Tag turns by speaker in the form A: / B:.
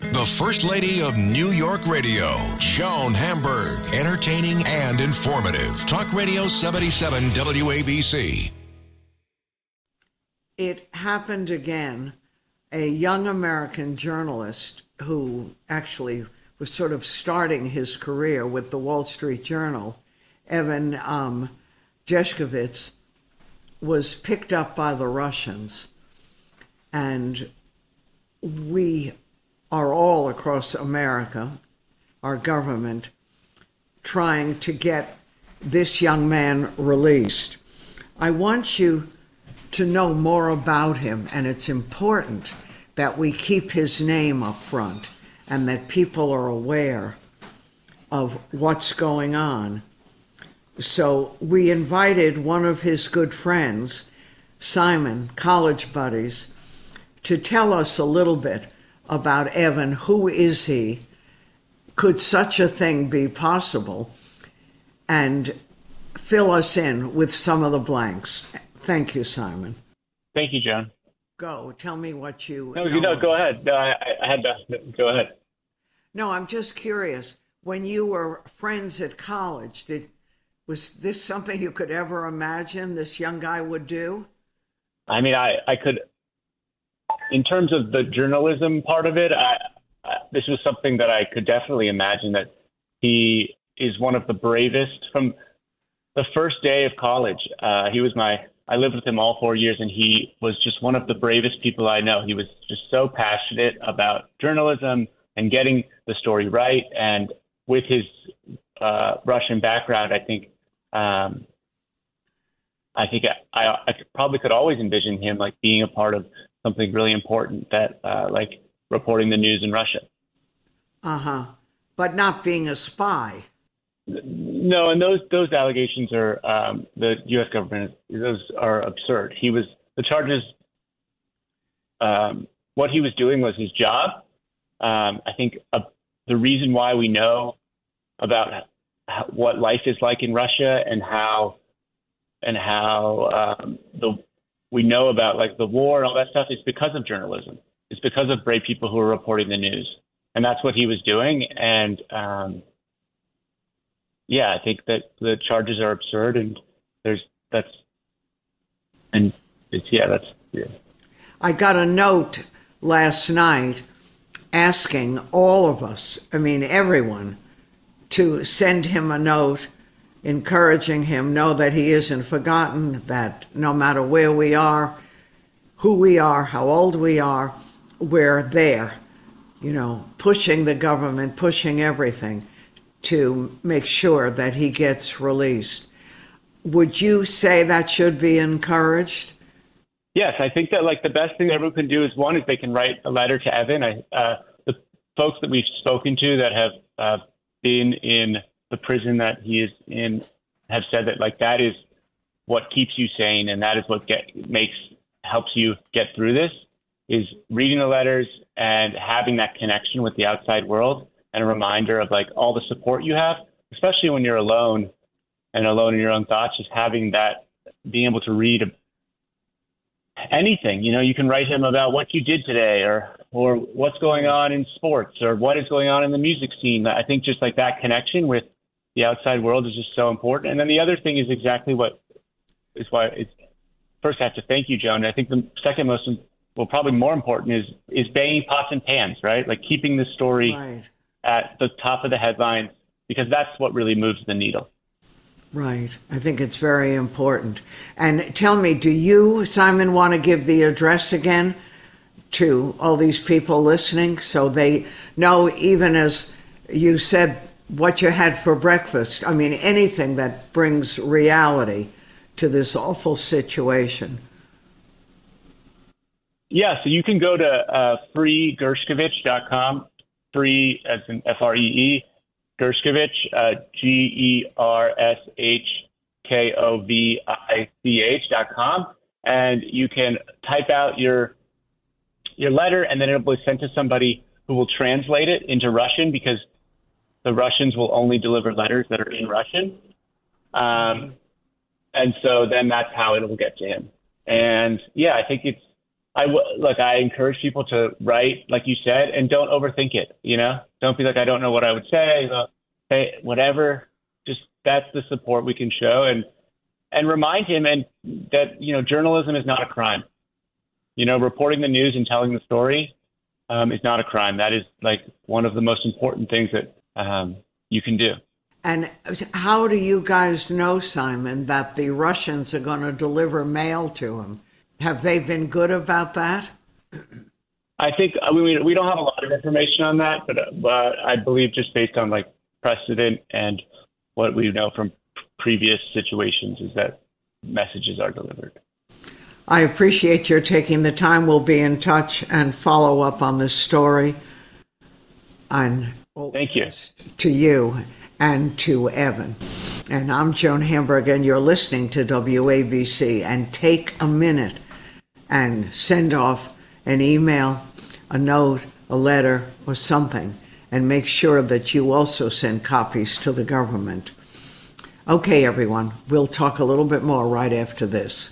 A: The First Lady of New York Radio, Joan Hamburg. Entertaining and informative. Talk Radio 77 WABC.
B: It happened again. A young American journalist who actually was sort of starting his career with the Wall Street Journal, Evan um, Gershkovich, was picked up by the Russians. And we are all across America, our government, trying to get this young man released. I want you to know more about him, and it's important that we keep his name up front and that people are aware of what's going on. So we invited one of his good friends, Simon, college buddies, to tell us a little bit about Evan. Who is he? Could such a thing be possible? And fill us in with some of the blanks. Thank you, Simon.
C: Thank you, Joan.
B: Go. Tell me what you.
C: No, you know, go ahead. No, I, I had to go ahead.
B: No, I'm just curious. When you were friends at college, did was this something you could ever imagine this young guy would do?
C: I mean, I, I could in terms of the journalism part of it, I, I, this was something that I could definitely imagine that he is one of the bravest from the first day of college. Uh, he was my, I lived with him all four years, and he was just one of the bravest people I know. He was just so passionate about journalism and getting the story right. And with his uh, Russian background, I think, um, I think I, I, I probably could always envision him like being a part of something really important that uh, like reporting the news in Russia.
B: Uh huh. But not being a spy.
C: No, and those those allegations are um, the U.S. government. Those are absurd. He was the charges. Um, what he was doing was his job. Um, I think uh, the reason why we know about how, what life is like in Russia and how and how um, the we know about like the war and all that stuff is because of journalism. It's because of brave people who are reporting the news, and that's what he was doing. And um, yeah, I think that the charges are absurd, and there's that's and it's yeah, that's yeah.
B: I got a note last night asking all of us, I mean everyone, to send him a note encouraging him, know that he isn't forgotten, that no matter where we are, who we are, how old we are, we're there, you know, pushing the government, pushing everything to make sure that he gets released. Would you say that should be encouraged?
C: Yes, I think that like the best thing everyone can do is one is they can write a letter to Evan. I, uh, the folks that we've spoken to that have uh, been in the prison that he is in have said that like that is what keeps you sane and that is what get makes helps you get through this is reading the letters and having that connection with the outside world and a reminder of like all the support you have, especially when you're alone and alone in your own thoughts, just having that being able to read anything. You know, you can write him about what you did today or or what's going on in sports or what is going on in the music scene. I think just like that connection with the outside world is just so important. And then the other thing is exactly what is why it's first I have to thank you, Joan. I think the second most, well, probably more important is is banging pots and pans, right? Like keeping the story right. at the top of the headlines because that's what really moves the needle.
B: Right. I think it's very important. And tell me, do you, Simon, want to give the address again to all these people listening so they know, even as you said what you had for breakfast. I mean, anything that brings reality to this awful situation.
C: Yeah, so you can go to uh, freegershkovich.com free as in F R E E Gershkovich, uh, G E R S H K O V I C H dot com, and you can type out your your letter, and then it'll be sent to somebody who will translate it into Russian because the Russians will only deliver letters that are in Russian. Um, and so then that's how it'll get to him. And yeah, I think it's, I w- look, I encourage people to write, like you said, and don't overthink it. You know, don't be like, I don't know what I would say. Say whatever. Just that's the support we can show, and and remind him and that you know journalism is not a crime. You know, reporting the news and telling the story um, is not a crime. That is like one of the most important things that um, you can do.
B: And how do you guys know, Simon, that the Russians are going to deliver mail to him? Have they been good about that?
C: I think I mean, we don't have a lot of information on that, but but I believe just based on like precedent and what we know from previous situations is that messages are delivered.
B: I appreciate your taking the time. We'll be in touch and follow up on this story. And
C: thank you
B: to you and to Evan. And I'm Joan Hamburg, and you're listening to WABC. And take a minute and send off an email, a note, a letter, or something, and make sure that you also send copies to the government. Okay, everyone, we'll talk a little bit more right after this.